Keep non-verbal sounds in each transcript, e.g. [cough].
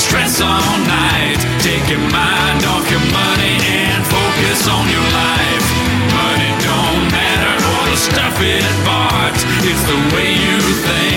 Stress all night. Take your mind off your money and focus on your life. Money don't matter or the stuff it bought. It's the way you think,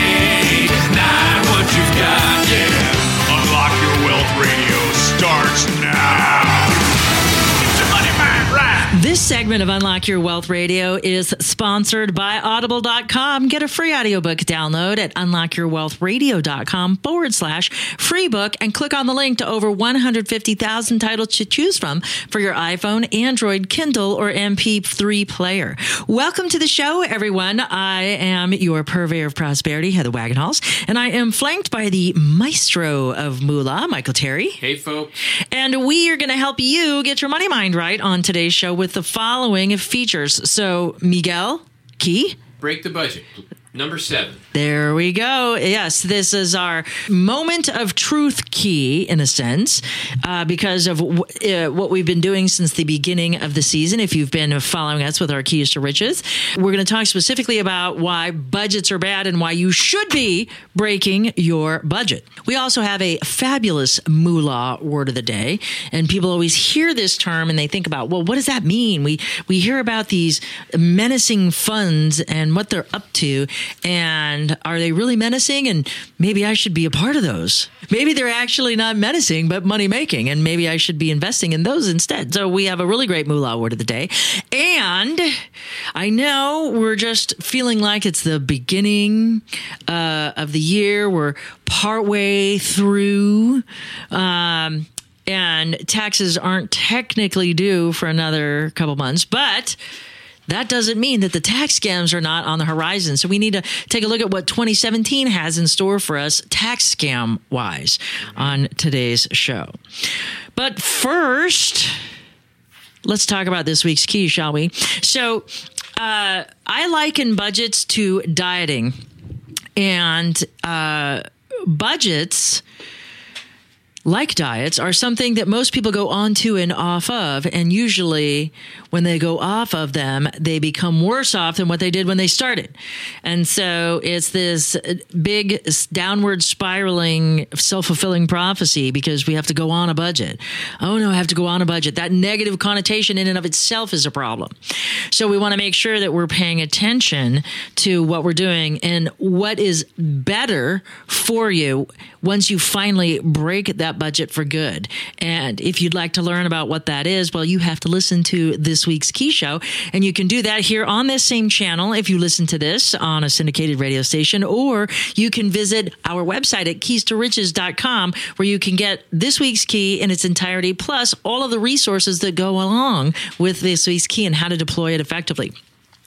This segment of Unlock Your Wealth Radio is sponsored by Audible.com. Get a free audiobook download at unlockyourwealthradio.com forward slash free book and click on the link to over 150,000 titles to choose from for your iPhone, Android, Kindle, or MP3 player. Welcome to the show, everyone. I am your purveyor of prosperity, Heather Wagenhals, and I am flanked by the maestro of moolah, Michael Terry. Hey, folks. And we are going to help you get your money mind right on today's show with the following features. So, Miguel, Key, Break the budget. Number seven. there we go. Yes, this is our moment of truth key, in a sense, uh, because of w- uh, what we've been doing since the beginning of the season. If you've been following us with our keys to riches, we're going to talk specifically about why budgets are bad and why you should be breaking your budget. We also have a fabulous moolah word of the day, and people always hear this term and they think about, well, what does that mean? We we hear about these menacing funds and what they're up to, and are they really menacing? And maybe I should be a part of those. Maybe they're actually not menacing, but money making, and maybe I should be investing in those instead. So we have a really great moolah word of the day, and I know we're just feeling like it's the beginning uh, of the year. We're partway through. Um, and taxes aren't technically due for another couple months, but that doesn't mean that the tax scams are not on the horizon. So we need to take a look at what 2017 has in store for us tax scam wise on today's show. But first, let's talk about this week's key, shall we? So uh, I liken budgets to dieting, and uh, budgets like diets are something that most people go onto and off of and usually when they go off of them they become worse off than what they did when they started. And so it's this big downward spiraling self-fulfilling prophecy because we have to go on a budget. Oh no i have to go on a budget. That negative connotation in and of itself is a problem. So we want to make sure that we're paying attention to what we're doing and what is better for you once you finally break that budget for good. And if you'd like to learn about what that is, well, you have to listen to this week's Key Show. And you can do that here on this same channel if you listen to this on a syndicated radio station, or you can visit our website at keys2riches.com where you can get this week's key in its entirety, plus all of the resources that go along with this week's key and how to deploy it effectively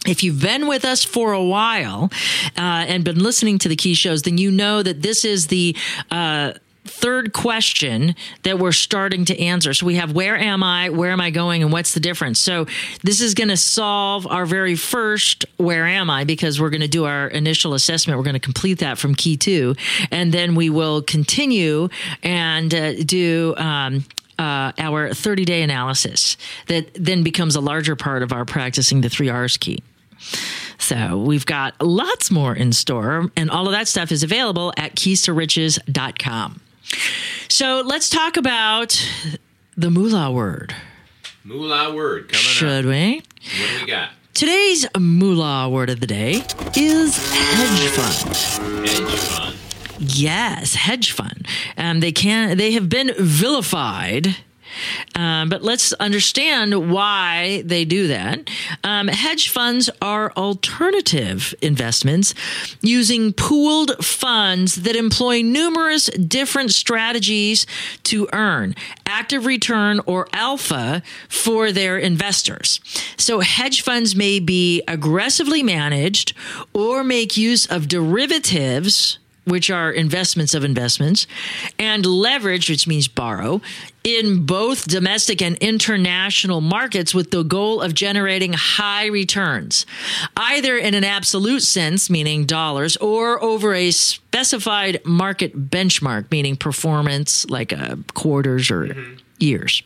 if you've been with us for a while uh, and been listening to the key shows, then you know that this is the uh, third question that we're starting to answer. So we have where am I, where am I going, and what's the difference? So this is going to solve our very first where am I because we're going to do our initial assessment. We're going to complete that from key two, and then we will continue and uh, do. Um, uh, our 30 day analysis that then becomes a larger part of our practicing the three R's key. So we've got lots more in store, and all of that stuff is available at keys2riches.com. So let's talk about the moolah word, Moolah word coming should up. we? What do we got? Today's moolah word of the day is hedge fund. Hedge fund. Yes, hedge fund. Um, they can they have been vilified. Um, but let's understand why they do that. Um, hedge funds are alternative investments using pooled funds that employ numerous different strategies to earn active return or alpha for their investors. So, hedge funds may be aggressively managed or make use of derivatives which are investments of investments, and leverage, which means borrow, in both domestic and international markets with the goal of generating high returns, either in an absolute sense, meaning dollars, or over a specified market benchmark, meaning performance like uh, quarters or years.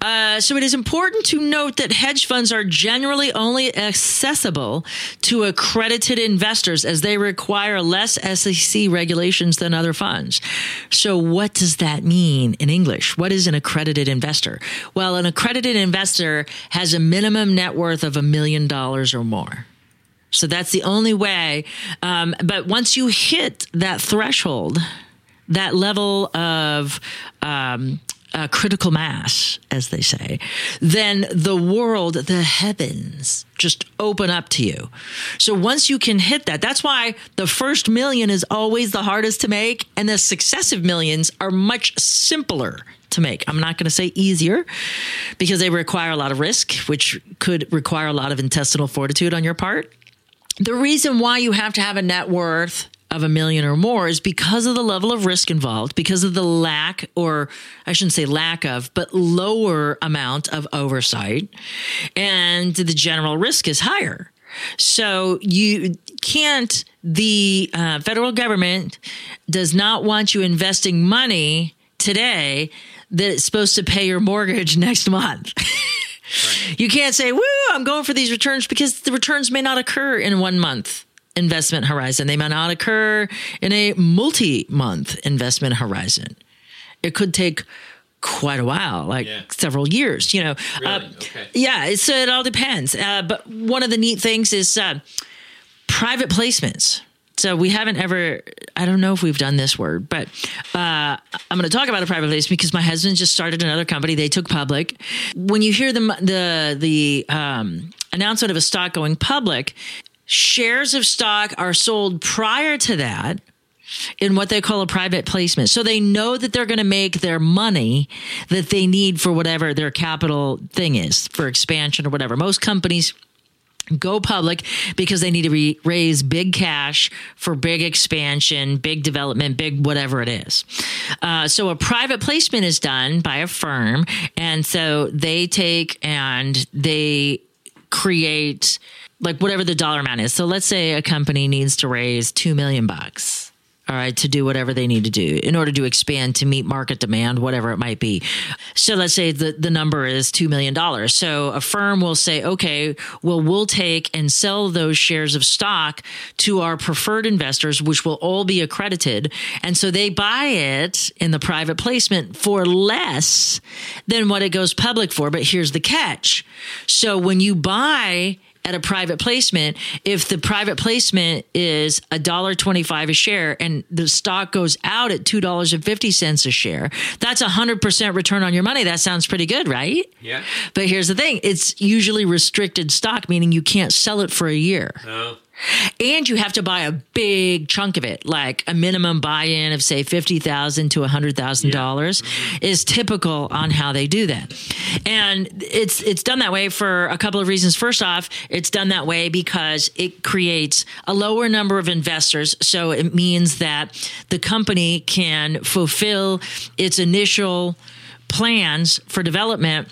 Uh, so it is important to note that hedge funds are generally only accessible to accredited investors as they require less SEC regulations than other funds. So what does that mean in English? What is an accredited investor? Well, an accredited investor has a minimum net worth of a million dollars or more. So that's the only way. Um, but once you hit that threshold, that level of um, uh, critical mass, as they say, then the world, the heavens just open up to you. So once you can hit that, that's why the first million is always the hardest to make, and the successive millions are much simpler to make. I'm not going to say easier because they require a lot of risk, which could require a lot of intestinal fortitude on your part. The reason why you have to have a net worth of a million or more is because of the level of risk involved, because of the lack, or I shouldn't say lack of, but lower amount of oversight, and the general risk is higher. So you can't, the uh, federal government does not want you investing money today that it's supposed to pay your mortgage [laughs] next month. You can't say, woo, I'm going for these returns because the returns may not occur in one month investment horizon. They may not occur in a multi month investment horizon. It could take quite a while, like Yeah. several years, you know. Uh, Okay. Yeah, it's, it all depends. Uh, but one of the neat things is uh, private placements. So we haven't ever, I don't know if we've done this word, but uh, I'm going to talk about a private placement because my husband just started another company. They took public. When you hear the the the um, announcement of a stock going public, shares of stock are sold prior to that in what they call a private placement. So they know that they're going to make their money that they need for whatever their capital thing is for expansion or whatever. Most companies go public because they need to re- raise big cash for big expansion, big development, big whatever it is. Uh, so a private placement is done by a firm, and so they take and they create like whatever the dollar amount is. So let's say a company needs to raise two million bucks. All right, to do whatever they need to do in order to expand to meet market demand, whatever it might be. So let's say the, the number is $2 million. So a firm will say, okay, well, we'll take and sell those shares of stock to our preferred investors, which will all be accredited. And so they buy it in the private placement for less than what it goes public for. But here's the catch. So when you buy at a private placement, if the private placement is a dollar twenty-five a share and the stock goes out at two dollars and fifty cents a share, that's a hundred percent return on your money. That sounds pretty good, right? Yeah. But here's the thing: it's usually restricted stock, meaning you can't sell it for a year. No. And you have to buy a big chunk of it, like a minimum buy-in of say fifty thousand to hundred thousand dollars, is typical on how they do that. And it's it's done that way for a couple of reasons. First off, it's done that way because it creates a lower number of investors, so it means that the company can fulfill its initial plans for development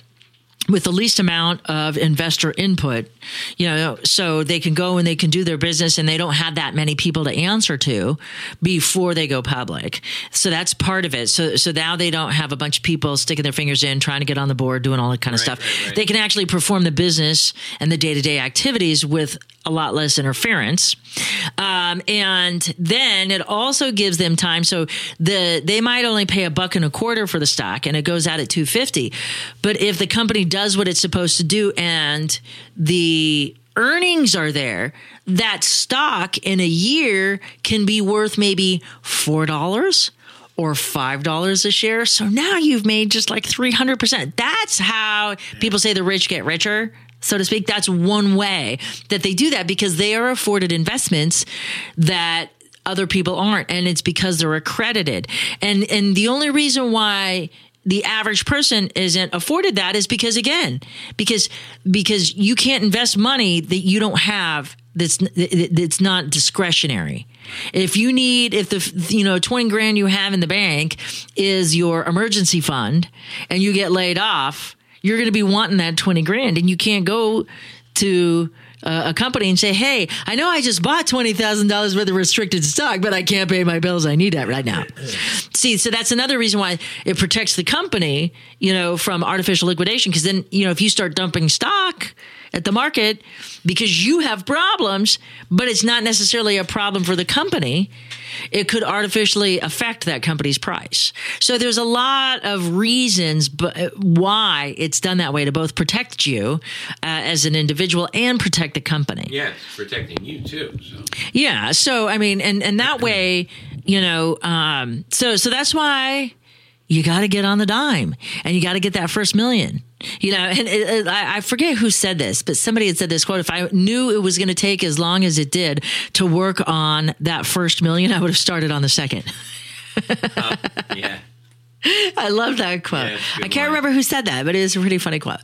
with the least amount of investor input, you know, so they can go and they can do their business and they don't have that many people to answer to before they go public. So that's part of it. So so now they don't have a bunch of people sticking their fingers in trying to get on the board, doing all that kind of Right, stuff. right, right. They can actually perform the business and the day-to-day activities with a lot less interference. Um, and then it also gives them time. So the they might only pay a buck and a quarter for the stock, and it goes out at two fifty. But if the company does what it's supposed to do, and the earnings are there, that stock in a year can be worth maybe four dollars or five dollars a share. So now you've made just like three hundred percent. That's how people say the rich get richer, so to speak. That's one way that they do that because they are afforded investments that other people aren't, and it's because they're accredited. And and the only reason why the average person isn't afforded that is because again because because you can't invest money that you don't have that's that's not discretionary If you need, if the you know twenty grand you have in the bank is your emergency fund, and you get laid off, you're going to be wanting that twenty grand, and you can't go to uh, a company and say, "Hey, I know I just bought twenty thousand dollars worth of restricted stock, but I can't pay my bills. I need that right now." See, so that's another reason why it protects the company, you know, from artificial liquidation. Because then, you know, if you start dumping stock at the market because you have problems, but it's not necessarily a problem for the company, it could artificially affect that company's price. So there's a lot of reasons b- why it's done that way to both protect you uh, as an individual and protect the company. Yeah, protecting you too. So Yeah. So I mean, and and that way, you know, um, so so that's why you got to get on the dime and you got to get that first million. You know, and it, it, I I forget who said this, but somebody had said this quote: "If I knew it was going to take as long as it did to work on that first million, I would have started on the second. [laughs] yeah, [laughs] I love that quote. Yeah, it's a good I can't line. remember who said that, but it is a pretty funny quote.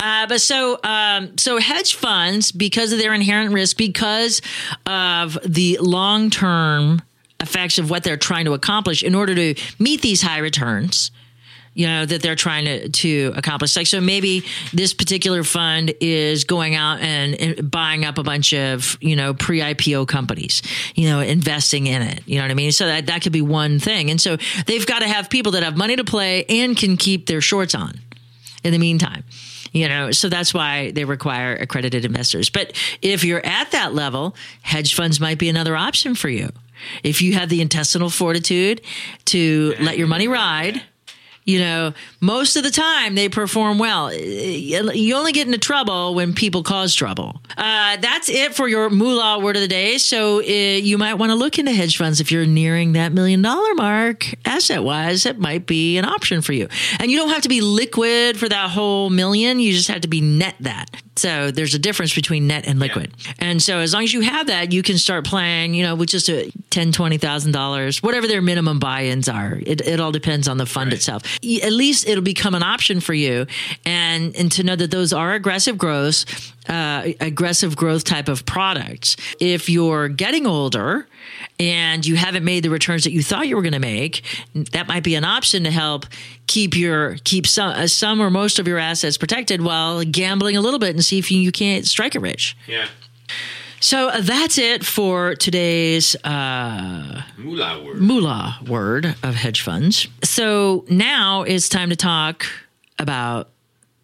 Uh, but so, um, so hedge funds, because of their inherent risk, because of the long term effects of what they're trying to accomplish, in order to meet these high returns, you know that they're trying to to accomplish. Like so, maybe this particular fund is going out and, and buying up a bunch of you know pre IPO companies, you know, investing in it. You know what I mean? So that that could be one thing. And so they've got to have people that have money to play and can keep their shorts on in the meantime. You know, so that's why they require accredited investors. But if you're at that level, hedge funds might be another option for you. If you have the intestinal fortitude to let your money ride, you know, most of the time they perform well. You only get into trouble when people cause trouble. Uh, that's it for your moolah word of the day. So uh, you might want to look into hedge funds if you're nearing that million dollar mark. Asset wise, it might be an option for you. And you don't have to be liquid for that whole million. You just have to be net that. So there's a difference between net and liquid. And so as long as you have that, you can start playing, you know, with just a ten, twenty thousand dollars, whatever their minimum buy-ins are. It, it all depends on the fund itself. At least it'll become an option for you, and and to know that those are aggressive growths, uh, aggressive growth type of products. If you're getting older and you haven't made the returns that you thought you were going to make, that might be an option to help keep your keep some uh, some or most of your assets protected while gambling a little bit and see if you, you can't strike it rich. yeah. So uh, that's it for today's uh, Moolah word. moolah word of hedge funds. So now it's time to talk about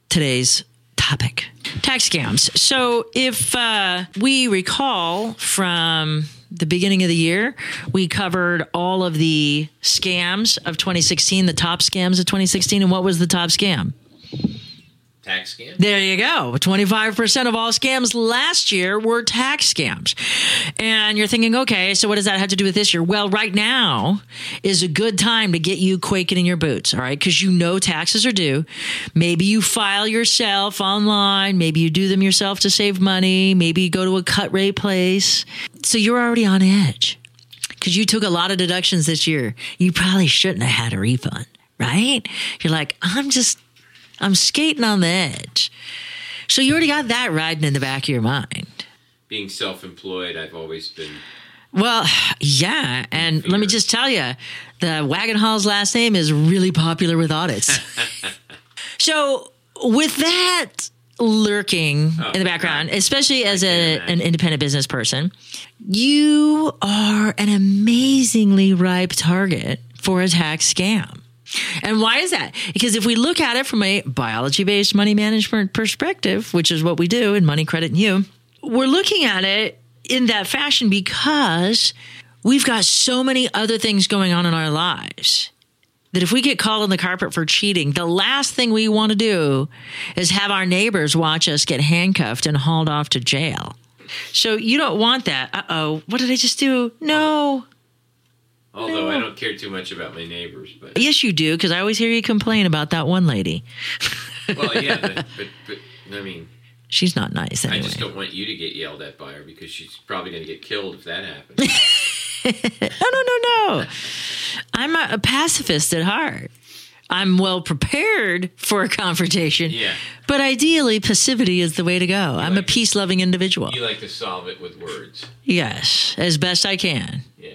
today's topic tax scams. So if uh, we recall from the beginning of the year, we covered all of the scams of 2016, the top scams of 2016. And what was the top scam? Tax scams. There you go. 25% of all scams last year were tax scams. And you're thinking, okay, so what does that have to do with this year? Well, right now is a good time to get you quaking in your boots, all right? Because you know taxes are due. Maybe you file yourself online. Maybe you do them yourself to save money. Maybe you go to a cut rate place. So you're already on edge because you took a lot of deductions this year. You probably shouldn't have had a refund, right? You're like, I'm just, I'm skating on the edge. So you already got that riding in the back of your mind. Being self-employed, I've always been. Well, yeah. And let me just tell you, the Wagenhals last name is really popular with audits. [laughs] so, with that lurking oh, in the background, especially as a, an independent business person, you are an amazingly ripe target for a tax scam. And why is that? Because if we look at it from a biology based money management perspective, which is what we do in Money Credit and You, we're looking at it in that fashion because we've got so many other things going on in our lives that if we get called on the carpet for cheating, the last thing we want to do is have our neighbors watch us get handcuffed and hauled off to jail. So you don't want that. Uh oh, what did I just do? No. Although I don't care too much about my neighbors, but Yes, you do, because I always hear you complain about that one lady. [laughs] well, yeah, but, [laughs] but, but I mean, She's not nice I just don't want you to get yelled at by her because she's probably going to get killed if that happens. [laughs] No, no, no, no. I'm a, a pacifist at heart. I'm well prepared for a confrontation. Yeah. But ideally, passivity is the way to go. I'm a like it. peace loving individual. You like to solve it with words. Yes, as best I can. Yeah.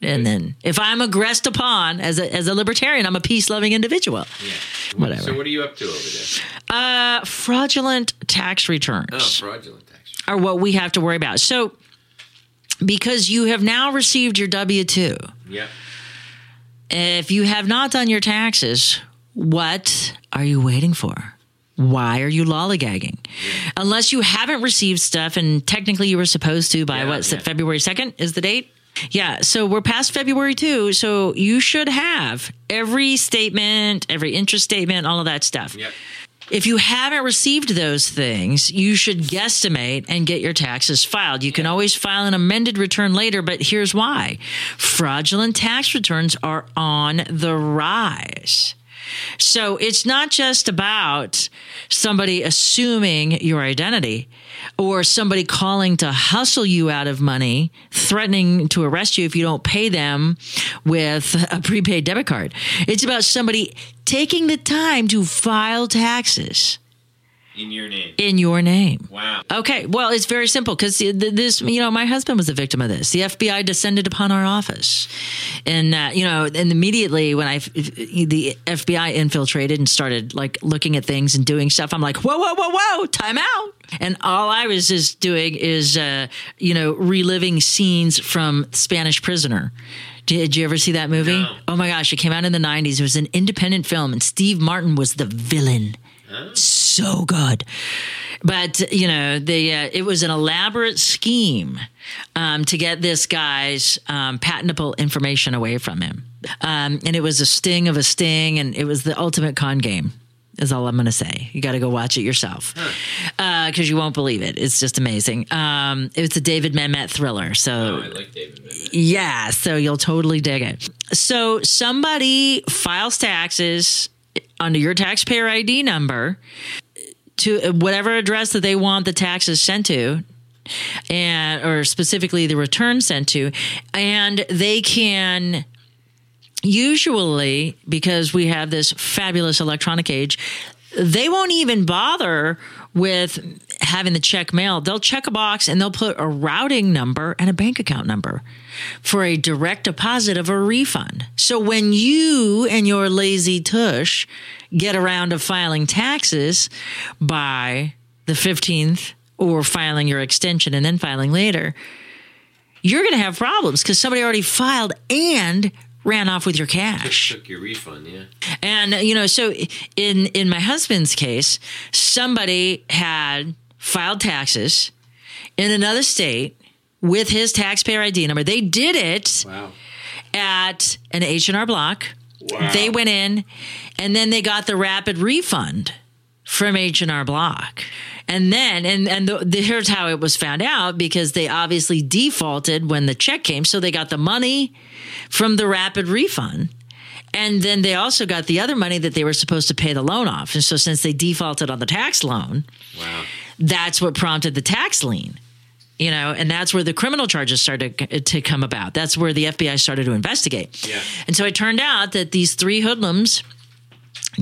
And then if I'm aggressed upon as a, as a libertarian, I'm a peace loving individual. Yeah. Whatever. So what are you up to over there? Uh, fraudulent tax returns Oh, fraudulent tax. are what we have to worry about. So, because you have now received your W 2, Yeah. if you have not done your taxes, what are you waiting for? Why are you lollygagging? Unless you haven't received stuff, and technically you were supposed to by Yeah, what's yeah. February 2nd is the date? Yeah, so we're past February 2, so you should have every statement, every interest statement, all of that stuff. Yep. If you haven't received those things, you should guesstimate and get your taxes filed. You can always file an amended return later, but here's why fraudulent tax returns are on the rise. So it's not just about somebody assuming your identity or somebody calling to hustle you out of money, threatening to arrest you if you don't pay them with a prepaid debit card. It's about somebody taking the time to file taxes In your name. in your name. Wow. Okay, well, it's very simple because this, you know, my husband was a victim of this. The FBI descended upon our office, and uh, you know, and immediately when I the FBI infiltrated and started like looking at things and doing stuff, I'm like, whoa, whoa, whoa, whoa, time out. And all I was just doing is, uh, you know, reliving scenes from Spanish Prisoner. Did you ever see that movie? No. Oh my gosh, it came out in the 90s. It was an independent film, and Steve Martin was the villain so good. But you know, the uh, it was an elaborate scheme um, to get this guy's um, patentable information away from him, um, and it was a sting of a sting, and it was the ultimate con game. Is all I'm going to say. You got to go watch it yourself because you won't believe it. It's just amazing. Um, it's a David Mamet thriller. So Oh, I like David. Mamet. yeah, so you'll totally dig it. So somebody files taxes under your taxpayer ID number to uh, whatever address that they want the taxes sent to and or specifically the return sent to and they can usually because we have this fabulous electronic age they won't even bother with having the check mailed. They'll check a box and they'll put a routing number and a bank account number for a direct deposit of a refund so when you and your lazy tush get around to filing taxes by the 15th or filing your extension and then filing later you're going to have problems because somebody already filed and ran off with your cash. Took your refund, yeah. And you know, so in in my husband's case, somebody had filed taxes in another state with his taxpayer ID number. They did it Wow. at an H&R Block. They went in and then they got the rapid refund from H&R Block. And then and and the, the, here's how it was found out because they obviously defaulted when the check came so they got the money from the rapid refund. And then they also got the other money that they were supposed to pay the loan off. And so since they defaulted on the tax loan, Wow. that's what prompted the tax lien you know and that's where the criminal charges started to come about. That's where the fbi started to investigate. Yeah. and so it turned out that these three hoodlums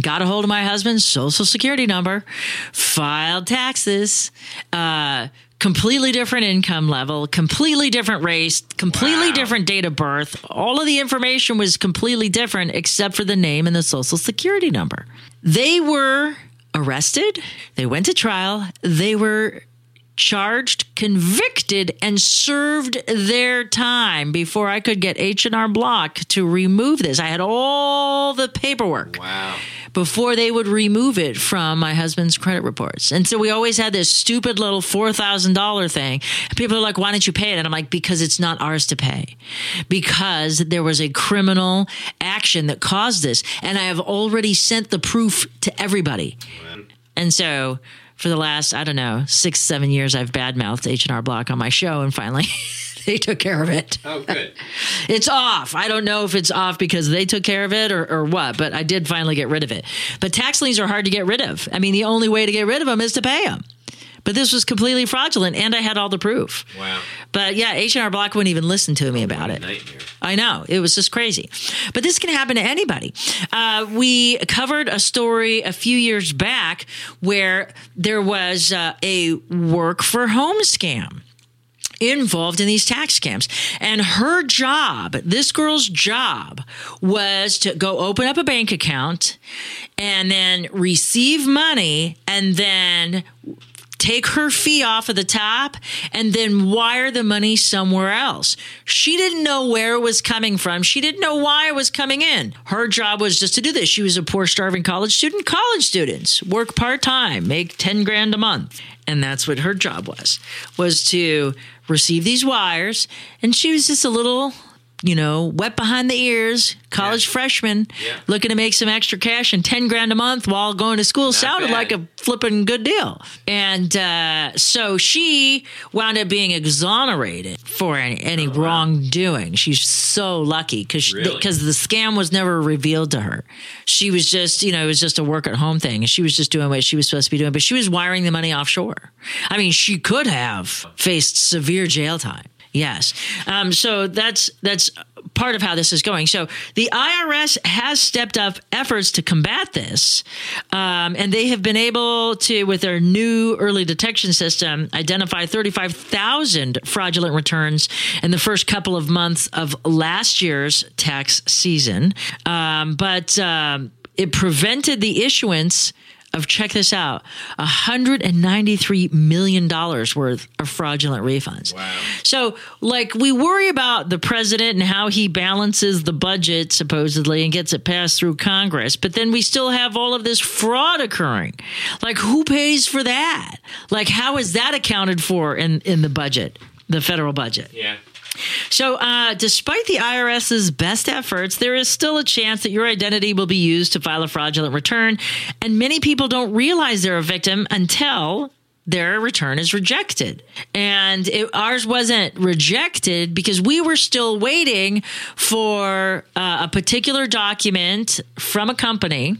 got a hold of my husband's social security number filed taxes uh completely different income level completely different race completely Wow. different date of birth. All of the information was completely different except for the name and the social security number. They were arrested. They went to trial. They were charged, convicted, and served their time before I could get H&R Block to remove this. I had all the paperwork Wow. before they would remove it from my husband's credit reports. And so we always had this stupid little $4,000 thing. People are like, why don't you pay it? And I'm like, because it's not ours to pay. Because there was a criminal action that caused this. And I have already sent the proof to everybody. And so for the last, I don't know, six, seven years, I've badmouthed H&R Block on my show. And finally, [laughs] they took care of it. Oh, good. [laughs] It's off. I don't know if it's off because they took care of it or, or what, but I did finally get rid of it. But tax liens are hard to get rid of. I mean, the only way to get rid of them is to pay them. But this was completely fraudulent, and I had all the proof. Wow. But yeah, H&R Block wouldn't even listen to me about it. Nightmare. I know. It was just crazy. But this can happen to anybody. Uh, we covered a story a few years back where there was uh, a work for home scam involved in these tax scams. And her job, this girl's job, was to go open up a bank account and then receive money and then take her fee off of the top and then wire the money somewhere else. She didn't know where it was coming from. She didn't know why it was coming in. Her job was just to do this. She was a poor, starving college student. College students work part time, make 10 grand a month. And that's what her job was, was to receive these wires. And she was just a little, you know, wet behind the ears, college freshman, Yeah. looking to make some extra cash and 10 grand a month while going to school sounded bad. like a flipping good deal. And uh, so she wound up being exonerated for any, any wrongdoing. She's so lucky because Really? because the scam was never revealed to her. She was just, you know, it was just a work at home thing. She was just doing what she was supposed to be doing, but she was wiring the money offshore. I mean, she could have faced severe jail time. Yes. Um, so that's that's part of how this is going. So the IRS has stepped up efforts to combat this, um, and they have been able to, with their new early detection system, identify 35,000 fraudulent returns in the first couple of months of last year's tax season. Um, but um, it prevented the issuance of check this out 193 million dollars worth of fraudulent refunds Wow. so like we worry about the president and how he balances the budget supposedly and gets it passed through congress but then we still have all of this fraud occurring like who pays for that like how is that accounted for in in the budget the federal budget Yeah. So, uh, despite the IRS's best efforts, there is still a chance that your identity will be used to file a fraudulent return. And many people don't realize they're a victim until their return is rejected. And it, ours wasn't rejected because we were still waiting for uh, a particular document from a company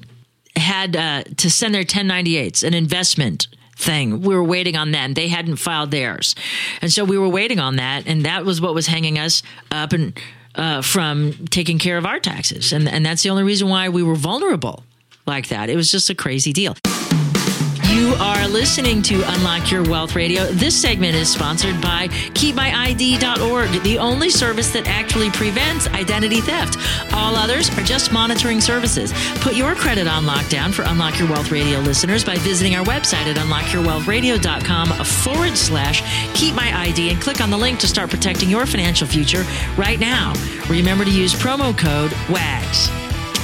had uh, to send their 1098s, an investment thing. We were waiting on them. They hadn't filed theirs. And so we were waiting on that. And that was what was hanging us up and uh, from taking care of our taxes. And, and that's the only reason why we were vulnerable like that. It was just a crazy deal. You are listening to Unlock Your Wealth Radio. This segment is sponsored by KeepMyID.org, the only service that actually prevents identity theft. All others are just monitoring services. Put your credit on lockdown for Unlock Your Wealth Radio listeners by visiting our website at unlockyourwealthradio.com forward slash KeepMyID and click on the link to start protecting your financial future right now. Remember to use promo code WAGS.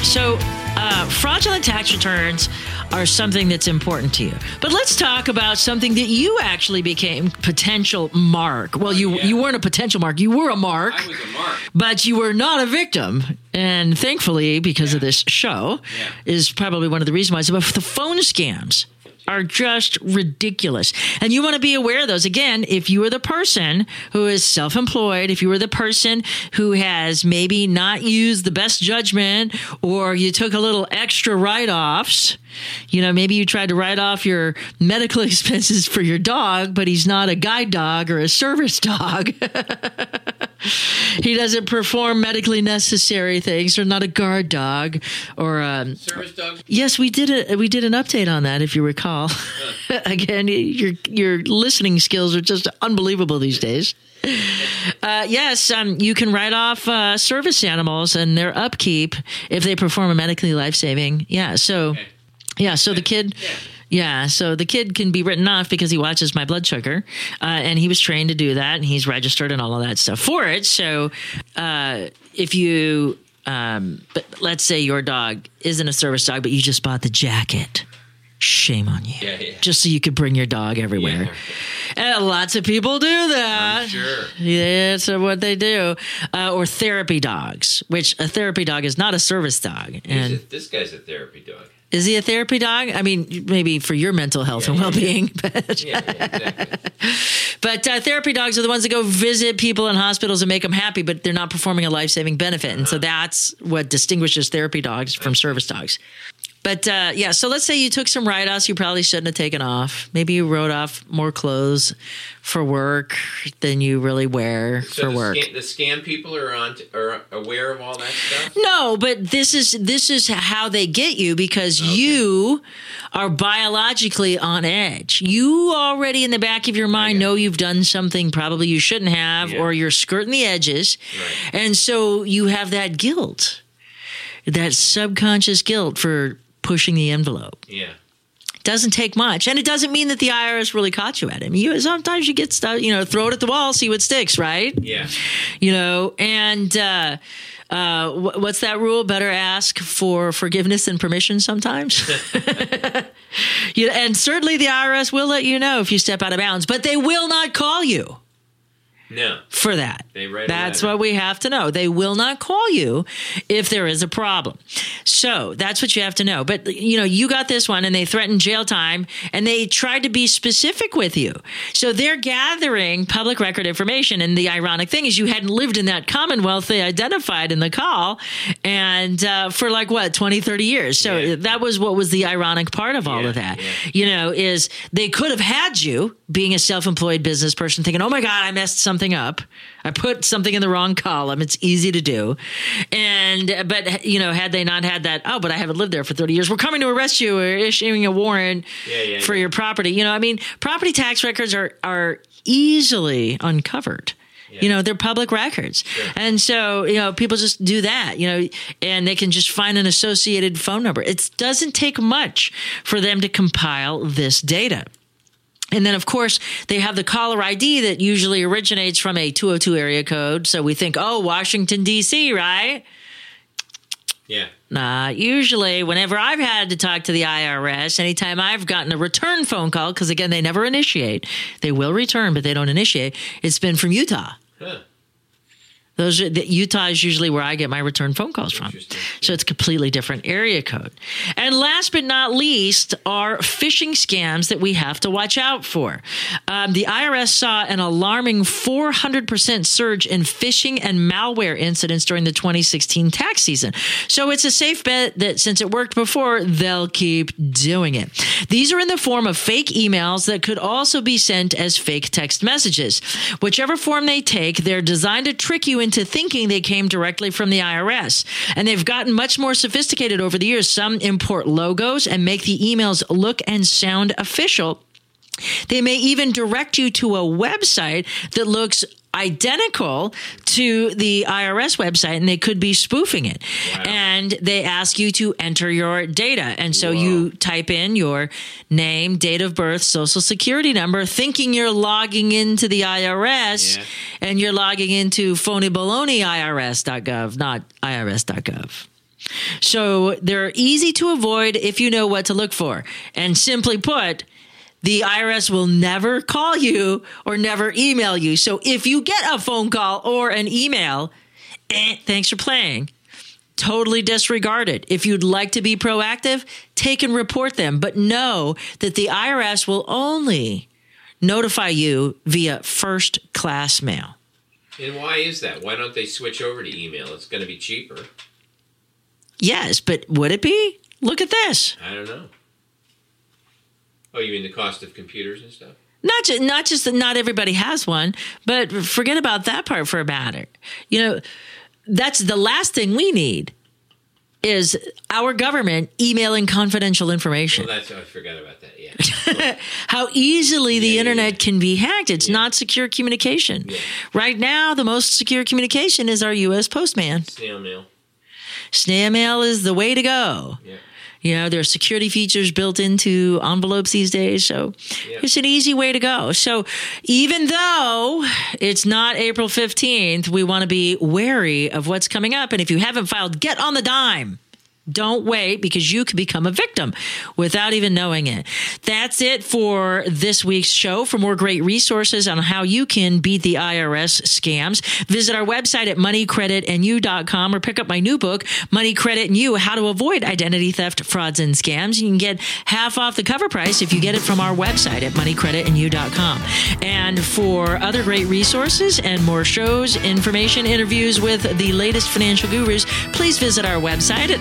So, uh, fraudulent tax returns are something that's important to you. But let's talk about something that you actually became potential mark. Well, you yeah. you weren't a potential mark; you were a mark, I was a mark. but you were not a victim. And thankfully, because of this show, Yeah. is probably one of the reasons why. But the phone scams are just ridiculous. And you want to be aware of those. Again, if you are the person who is self employed, if you are the person who has maybe not used the best judgment or you took a little extra write offs, you know, maybe you tried to write off your medical [laughs] expenses for your dog, but he's not a guide dog or a service dog. [laughs] he doesn't perform medically necessary things or not a guard dog or um, Service dogs. Yes, we did a we did an update on that. If you recall, [laughs] again, your your listening skills are just unbelievable these days. Uh, yes, um, you can write off uh, service animals and their upkeep if they perform a medically life saving. Yeah, so yeah, so the kid. Yeah, so the kid can be written off because he watches my blood sugar, uh, and he was trained to do that, and he's registered and all of that stuff for it. So, uh, if you, um, but let's say your dog isn't a service dog, but you just bought the jacket, shame on you. Yeah, yeah. Just so you could bring your dog everywhere. Yeah. And lots of people do that. Sure. Yeah, that's what they do. Uh, or therapy dogs, which a therapy dog is not a service dog. And a- this guy's a therapy dog. Is he a therapy dog? I mean, maybe for your mental health and well being, [laughs] but Yeah, yeah, exactly. [laughs] but uh, therapy dogs are the ones that go visit people in hospitals and make them happy, but they're not performing a life saving benefit, and so that's what distinguishes therapy dogs from service dogs. But uh, yeah, so let's say you took some write offs you probably shouldn't have taken off. Maybe you wrote off more clothes for work than you really wear So for the, work. Scam, the scam people are on t- are aware of all that stuff. No, but this is this is how they get you because you are biologically on edge. You already in the back of your mind know you've done something probably you shouldn't have Yeah. or you're skirting the edges. Right. And so you have that guilt. That subconscious guilt for pushing the envelope. Yeah. Doesn't take much. And it doesn't mean that the IRS really caught you at it. You sometimes you get stuff, you know, throw it at the wall, see what sticks, right? Yeah. you know and uh uh, what's that rule? Better ask for forgiveness and permission sometimes. [laughs] [laughs] you and certainly the IRS will let you know if you step out of bounds, but they will not call you No. for that. That's what we have to know. They will not call you if there is a problem. So that's what you have to know. But you know, you got this one and they threatened jail time and they tried to be specific with you. So they're gathering public record information. And the ironic thing is you hadn't lived in that commonwealth they identified in the call and uh, for like what, 20, 30 years. So Yeah. that was what was the ironic part of all Yeah, of that. yeah. You know, is they could have had you being a self-employed business person thinking, "Oh my god, I messed something up. I put something in the wrong column. It's easy to do." And but you know, had they not had that, "Oh, but I haven't lived there for 30 years. We're coming to arrest you or issuing a warrant Yeah, yeah, for yeah. your property." You know, I mean, property tax records are are easily uncovered. You know, they're public records. And so, you know, people just do that, you know, and they can just find an associated phone number. It doesn't take much for them to compile this data. And then, of course, they have the caller ID that usually originates from a 202 area code. So we think, oh, Washington, D.C., right? Yeah. Nah, usually, whenever I've had to talk to the IRS, anytime I've gotten a return phone call, because again, they never initiate, they will return, but they don't initiate, it's been from Utah. Huh. Those are, the, Utah is usually where I get my return phone calls from. So it's a completely different area code. And last but not least are phishing scams that we have to watch out for. Um, the IRS saw an alarming 400% surge in phishing and malware incidents during the 2016 tax season. So it's a safe bet that since it worked before, they'll keep doing it. These are in the form of fake emails that could also be sent as fake text messages. Whichever form they take, they're designed to trick you into thinking they came directly from the IRS. And they've gotten much more sophisticated over the years. Some import logos and make the emails look and sound official. They may even direct you to a website that looks identical to the IRS website and they could be spoofing it. And they ask you to enter your data. And so you type in your name, date of birth, social security number, thinking you're logging into the IRS Yeah. and you're logging into phony baloney IRS.gov, not IRS.gov. So they're easy to avoid if you know what to look for. And simply put, the IRS will never call you or never email you. So if you get a phone call or an email, eh, thanks for playing. Totally disregard it. If you'd like to be proactive, take and report them. But know that the IRS will only notify you via first class mail. And why is that? Why don't they switch over to email? It's going to be cheaper. Yes, but would it be? Look at this. I don't know. Oh, you mean the cost of computers and stuff? not just not just that not everybody has one, but forget about that part for a matter. You know, that's the last thing we need is our government emailing confidential information. Well, that's I forgot about that. Yeah. [laughs] How easily the Yeah, yeah, internet yeah. can be hacked. It's not secure communication. Yeah. Right now, the most secure communication is our U.S. postman. Snail mail. Snail mail is the way to go. Yeah. You know, there are security features built into envelopes these days. So Yeah. it's an easy way to go. So even though it's not April 15th, we want to be wary of what's coming up. And if you haven't filed, get on the dime. Don't wait because you could become a victim without even knowing it. That's it for this week's show. For more great resources on how you can beat the IRS scams, visit our website at moneycreditandyou.com or pick up my new book, Money Credit and You How to Avoid Identity Theft, Frauds, and Scams. You can get half off the cover price if you get it from our website at moneycreditandyou.com. And for other great resources and more shows, information, interviews with the latest financial gurus, please visit our website at